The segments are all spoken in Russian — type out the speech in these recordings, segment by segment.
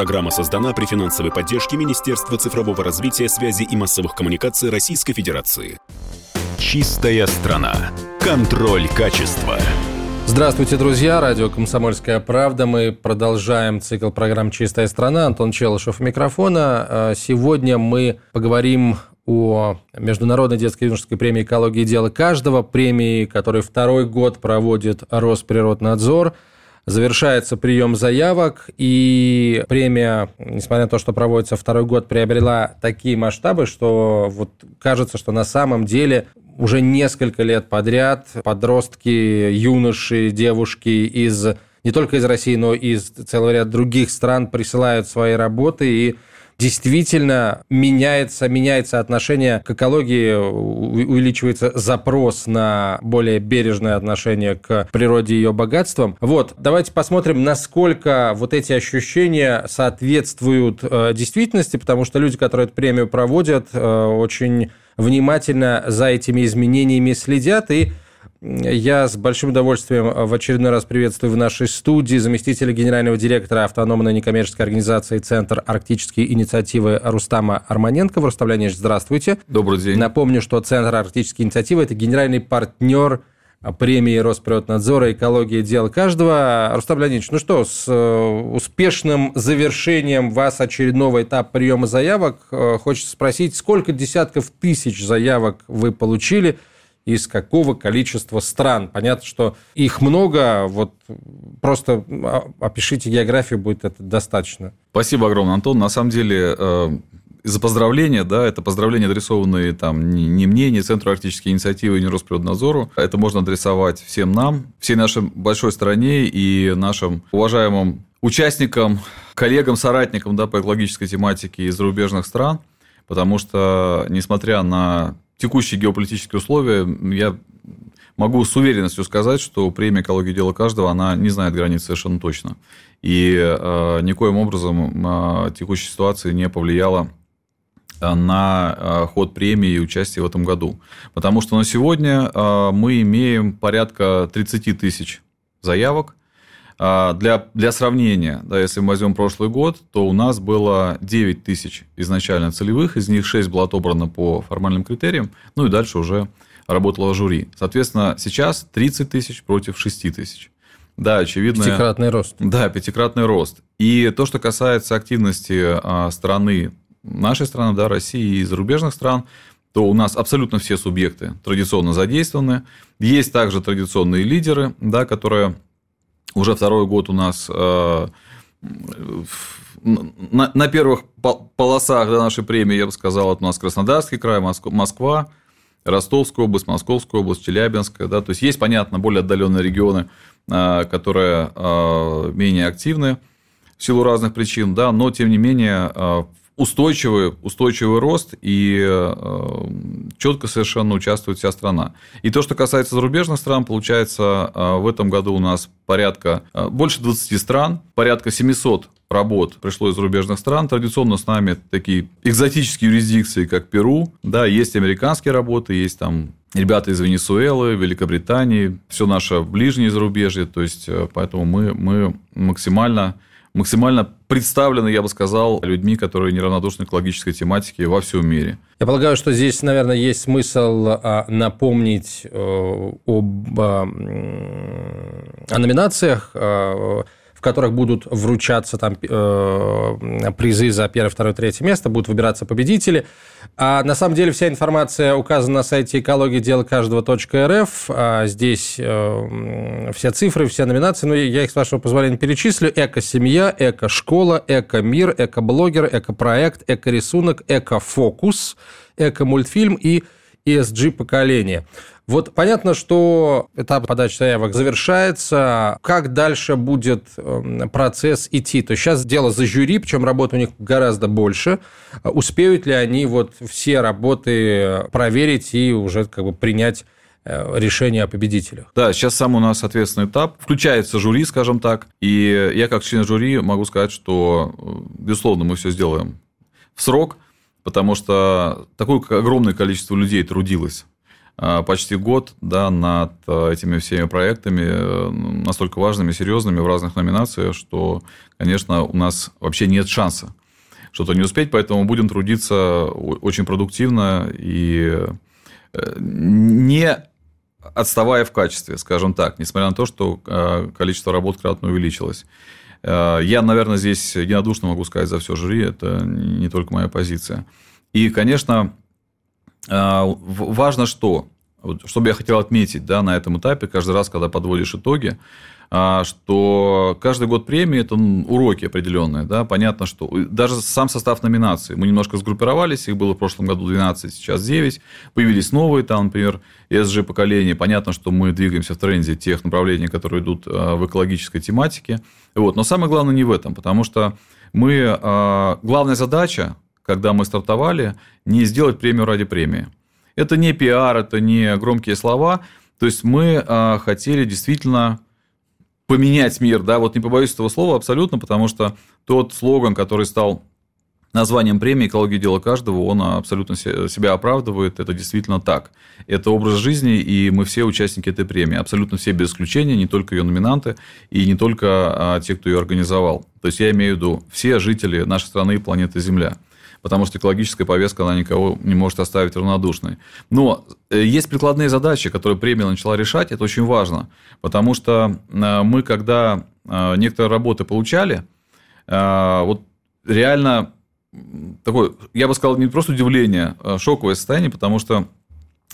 Программа создана при финансовой поддержке Министерства цифрового развития, связи и массовых коммуникаций Российской Федерации. Чистая страна. Контроль качества. Здравствуйте, друзья. Радио «Комсомольская правда». Мы продолжаем цикл программ «Чистая страна». Антон Челышев микрофона. А сегодня мы поговорим о Международной детской юношеской премии «Экология и дело каждого», премии, которую второй год проводит Росприроднадзор – завершается прием заявок, и премия, несмотря на то, что проводится второй год, приобрела такие масштабы, что вот кажется, что на самом деле уже несколько лет подряд подростки, юноши, девушки из не только из России, но и из целого ряда других стран присылают свои работы и действительно меняется, меняется отношение к экологии, увеличивается запрос на более бережное отношение к природе и ее богатствам. Вот, давайте посмотрим, насколько вот эти ощущения соответствуют э, действительности, потому что люди, которые эту премию проводят, э, очень внимательно за этими изменениями следят и я с большим удовольствием в очередной раз приветствую в нашей студии заместителя генерального директора автономной некоммерческой организации «Центр арктические инициативы» Рустама Арманенко. Рустам Леонидович, здравствуйте. Добрый день. Напомню, что Центр арктические инициативы – это генеральный партнер премии Росприроднадзора «Экология. Дело каждого». Рустам Леонидович, ну что, с э, успешным завершением вас очередного этапа приема заявок э, хочется спросить, сколько десятков тысяч заявок вы получили – из какого количества стран. Понятно, что их много, вот просто опишите географию, будет это достаточно. Спасибо огромное, Антон. На самом деле, э, за поздравления, да, это поздравления, адресованные там не мне, не Центру арктической инициативы, не Росприроднадзору. Это можно адресовать всем нам, всей нашей большой стране и нашим уважаемым участникам, коллегам, соратникам да, по экологической тематике из зарубежных стран, потому что, несмотря на текущие геополитические условия, я могу с уверенностью сказать, что премия «Экология дела каждого», она не знает границ совершенно точно. И э, никоим образом э, текущая ситуация не повлияла э, на э, ход премии и участие в этом году. Потому что на сегодня э, мы имеем порядка 30 тысяч заявок. Для, для сравнения, да, если мы возьмем прошлый год, то у нас было 9 тысяч изначально целевых, из них 6 было отобрано по формальным критериям, ну и дальше уже работало жюри. Соответственно, сейчас 30 тысяч против 6 тысяч. Да, очевидно. Пятикратный рост. Да, пятикратный рост. И то, что касается активности страны, нашей страны, да, России и зарубежных стран, то у нас абсолютно все субъекты традиционно задействованы. Есть также традиционные лидеры, да, которые уже второй год у нас э, на, на первых полосах да, нашей премии, я бы сказал, это у нас Краснодарский край, Москва, Ростовская область, Московская область, Челябинская. Да, то есть есть, понятно, более отдаленные регионы, э, которые э, менее активны в силу разных причин, да, но тем не менее устойчивый, устойчивый рост и э, четко совершенно участвует вся страна. И то, что касается зарубежных стран, получается, э, в этом году у нас порядка э, больше 20 стран, порядка 700 работ пришло из зарубежных стран. Традиционно с нами такие экзотические юрисдикции, как Перу. Да, есть американские работы, есть там ребята из Венесуэлы, Великобритании, все наше ближнее зарубежье. То есть, поэтому мы, мы максимально максимально представлены, я бы сказал, людьми, которые неравнодушны к экологической тематике во всем мире. Я полагаю, что здесь, наверное, есть смысл а, напомнить э, об а, о номинациях а, в которых будут вручаться там э, призы за первое, второе, третье место, будут выбираться победители. А на самом деле вся информация указана на сайте экологии дела каждого .рф. А здесь э, все цифры, все номинации, но я их, с вашего позволения, перечислю. Эко-семья, эко-школа, эко-мир, эко-блогер, эко-проект, эко-рисунок, эко-фокус, эко-мультфильм и ESG-поколение. Вот понятно, что этап подачи заявок завершается. Как дальше будет эм, процесс идти? То есть сейчас дело за жюри, причем работы у них гораздо больше. Успеют ли они вот все работы проверить и уже как бы принять э, решение о победителях. Да, сейчас сам у нас ответственный этап. Включается жюри, скажем так. И я как член жюри могу сказать, что, э, безусловно, мы все сделаем в срок, потому что такое огромное количество людей трудилось почти год да, над этими всеми проектами, настолько важными, серьезными в разных номинациях, что, конечно, у нас вообще нет шанса что-то не успеть, поэтому будем трудиться очень продуктивно и не отставая в качестве, скажем так, несмотря на то, что количество работ кратно увеличилось. Э, я, наверное, здесь единодушно могу сказать за все жюри, это не только моя позиция. И, конечно, э, важно что, что бы я хотел отметить да, на этом этапе, каждый раз, когда подводишь итоги, а, что каждый год премии – это уроки определенные. Да? Понятно, что даже сам состав номинаций. Мы немножко сгруппировались, их было в прошлом году 12, сейчас 9. Появились новые, там, например, ESG поколения. Понятно, что мы двигаемся в тренде тех направлений, которые идут а, в экологической тематике. Вот. Но самое главное не в этом, потому что мы, а, главная задача, когда мы стартовали, не сделать премию ради премии. Это не пиар, это не громкие слова. То есть мы хотели действительно поменять мир, да, вот не побоюсь этого слова абсолютно, потому что тот слоган, который стал названием премии «Экология – дело каждого», он абсолютно себя оправдывает, это действительно так. Это образ жизни, и мы все участники этой премии, абсолютно все без исключения, не только ее номинанты, и не только а, те, кто ее организовал. То есть, я имею в виду все жители нашей страны и планеты Земля потому что экологическая повестка, она никого не может оставить равнодушной. Но э, есть прикладные задачи, которые премия начала решать, это очень важно, потому что э, мы, когда э, некоторые работы получали, вот реально такое, я бы сказал, не просто удивление, а шоковое состояние, потому что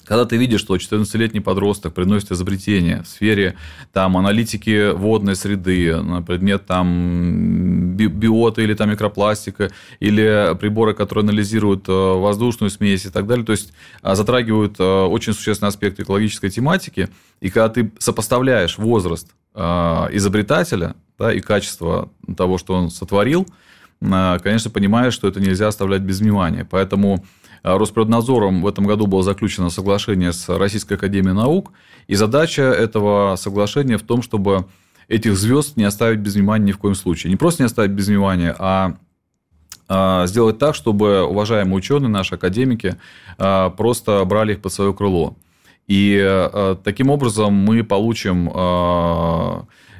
когда ты видишь, что 14-летний подросток приносит изобретение в сфере там, аналитики водной среды на предмет там, биота или там, микропластика, или приборы, которые анализируют э, воздушную смесь и так далее, то есть а, затрагивают э, очень существенный аспект экологической тематики, и когда ты сопоставляешь возраст э, изобретателя да, и качество того, что он сотворил, конечно, понимаешь, что это нельзя оставлять без внимания. Поэтому Росприроднадзором в этом году было заключено соглашение с Российской Академией Наук, и задача этого соглашения в том, чтобы этих звезд не оставить без внимания ни в коем случае. Не просто не оставить без внимания, а, а сделать так, чтобы уважаемые ученые, наши академики, а, просто брали их под свое крыло. И таким образом мы получим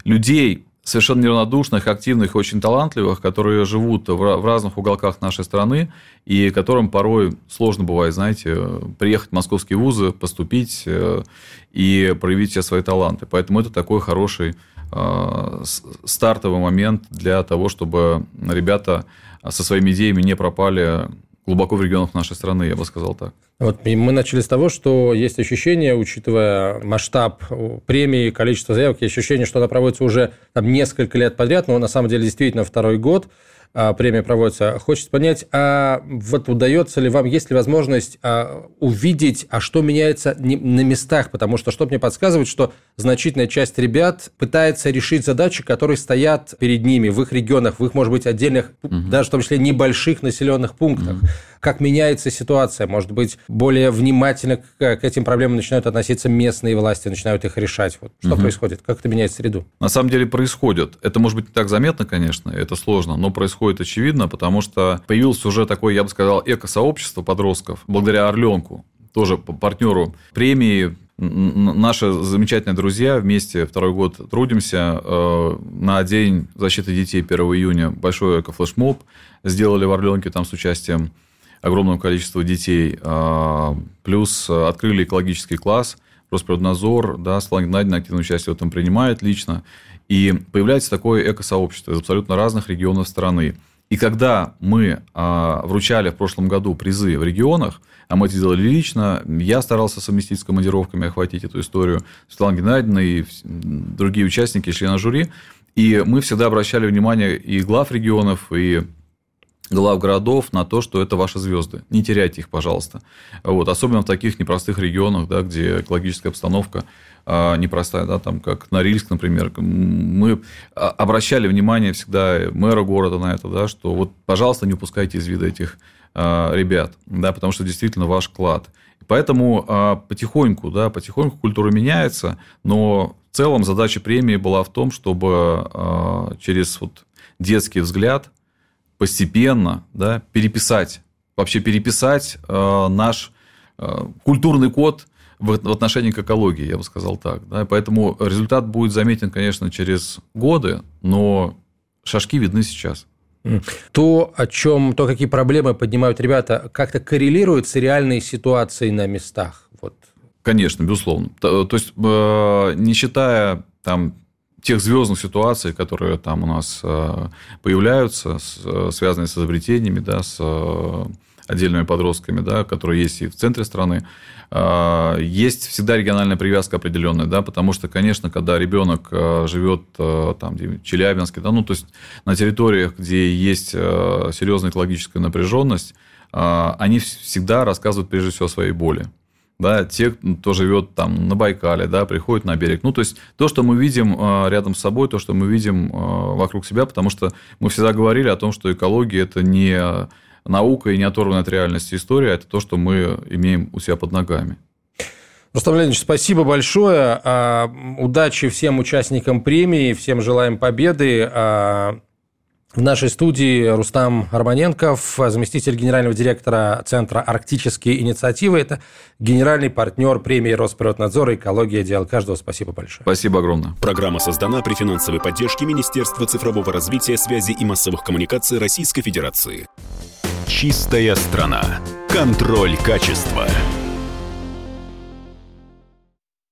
людей, совершенно неравнодушных, активных, очень талантливых, которые живут в разных уголках нашей страны, и которым порой сложно бывает, знаете, приехать в московские вузы, поступить э, и проявить все свои таланты. Поэтому это такой хороший э, стартовый момент для того, чтобы ребята со своими идеями не пропали глубоко в регионах нашей страны, я бы сказал так. Вот мы начали с того, что есть ощущение, учитывая масштаб премии, количество заявок, ощущение, что она проводится уже там, несколько лет подряд, но на самом деле действительно второй год – премия проводится. Хочется понять, а вот удается ли вам, есть ли возможность а, увидеть, а что меняется на местах, потому что что мне подсказывает, что значительная часть ребят пытается решить задачи, которые стоят перед ними в их регионах, в их, может быть, отдельных, угу. даже в том числе небольших населенных пунктах. Угу. Как меняется ситуация? Может быть, более внимательно к, к этим проблемам начинают относиться местные власти, начинают их решать. Вот что угу. происходит? Как это меняет среду? На самом деле происходит. Это может быть не так заметно, конечно, это сложно, но происходит происходит очевидно, потому что появилось уже такое, я бы сказал, эко-сообщество подростков, благодаря Орленку, тоже партнеру премии. Наши замечательные друзья вместе второй год трудимся. Э, на День защиты детей 1 июня большой эко-флешмоб сделали в Орленке там с участием огромного количества детей. Э, плюс открыли экологический класс. Росприроднадзор, да, Светлана Геннадьевна активное участие в этом принимает лично. И появляется такое эко-сообщество из абсолютно разных регионов страны. И когда мы а, вручали в прошлом году призы в регионах, а мы это делали лично, я старался совместить с командировками, охватить эту историю, Светлана Геннадьевна и другие участники, члены жюри, и мы всегда обращали внимание и глав регионов, и глав городов на то, что это ваши звезды. Не теряйте их, пожалуйста. Вот, особенно в таких непростых регионах, да, где экологическая обстановка а, непростая, да, там, как Норильск, например. Мы обращали внимание всегда мэра города на это, да, что вот, пожалуйста, не упускайте из вида этих а, ребят, да, потому что действительно ваш клад. Поэтому а, потихоньку, да, потихоньку культура меняется, но в целом задача премии была в том, чтобы через вот детский взгляд постепенно да, переписать, вообще переписать наш культурный код в отношении к экологии, я бы сказал так. Да? Поэтому результат будет заметен, конечно, через годы, но шажки видны сейчас. То, о чем, то, какие проблемы поднимают ребята, как-то коррелирует с реальной ситуацией на местах. Вот. Конечно, безусловно. То, то есть, э, не считая там тех звездных ситуаций, которые там у нас э, появляются, э, связанные с изобретениями, да, с отдельными подростками, да, которые есть и в центре страны, есть всегда региональная привязка определенная, да, потому что, конечно, когда ребенок живет там, в Челябинске, да, ну, то есть на территориях, где есть серьезная экологическая напряженность, они всегда рассказывают прежде всего о своей боли да, те, кто живет там на Байкале, да, приходят на берег. Ну, то есть, то, что мы видим э, рядом с собой, то, что мы видим э, вокруг себя, потому что мы всегда говорили о том, что экология – это не наука и не оторванная от реальности история, это то, что мы имеем у себя под ногами. Рустам Леонидович, спасибо большое. А, удачи всем участникам премии, всем желаем победы. В нашей студии Рустам Арманенков, заместитель генерального директора Центра «Арктические инициативы». Это генеральный партнер премии Росприроднадзора «Экология. Дело каждого». Спасибо большое. Спасибо огромное. Программа создана при финансовой поддержке Министерства цифрового развития, связи и массовых коммуникаций Российской Федерации. Чистая страна. Контроль качества.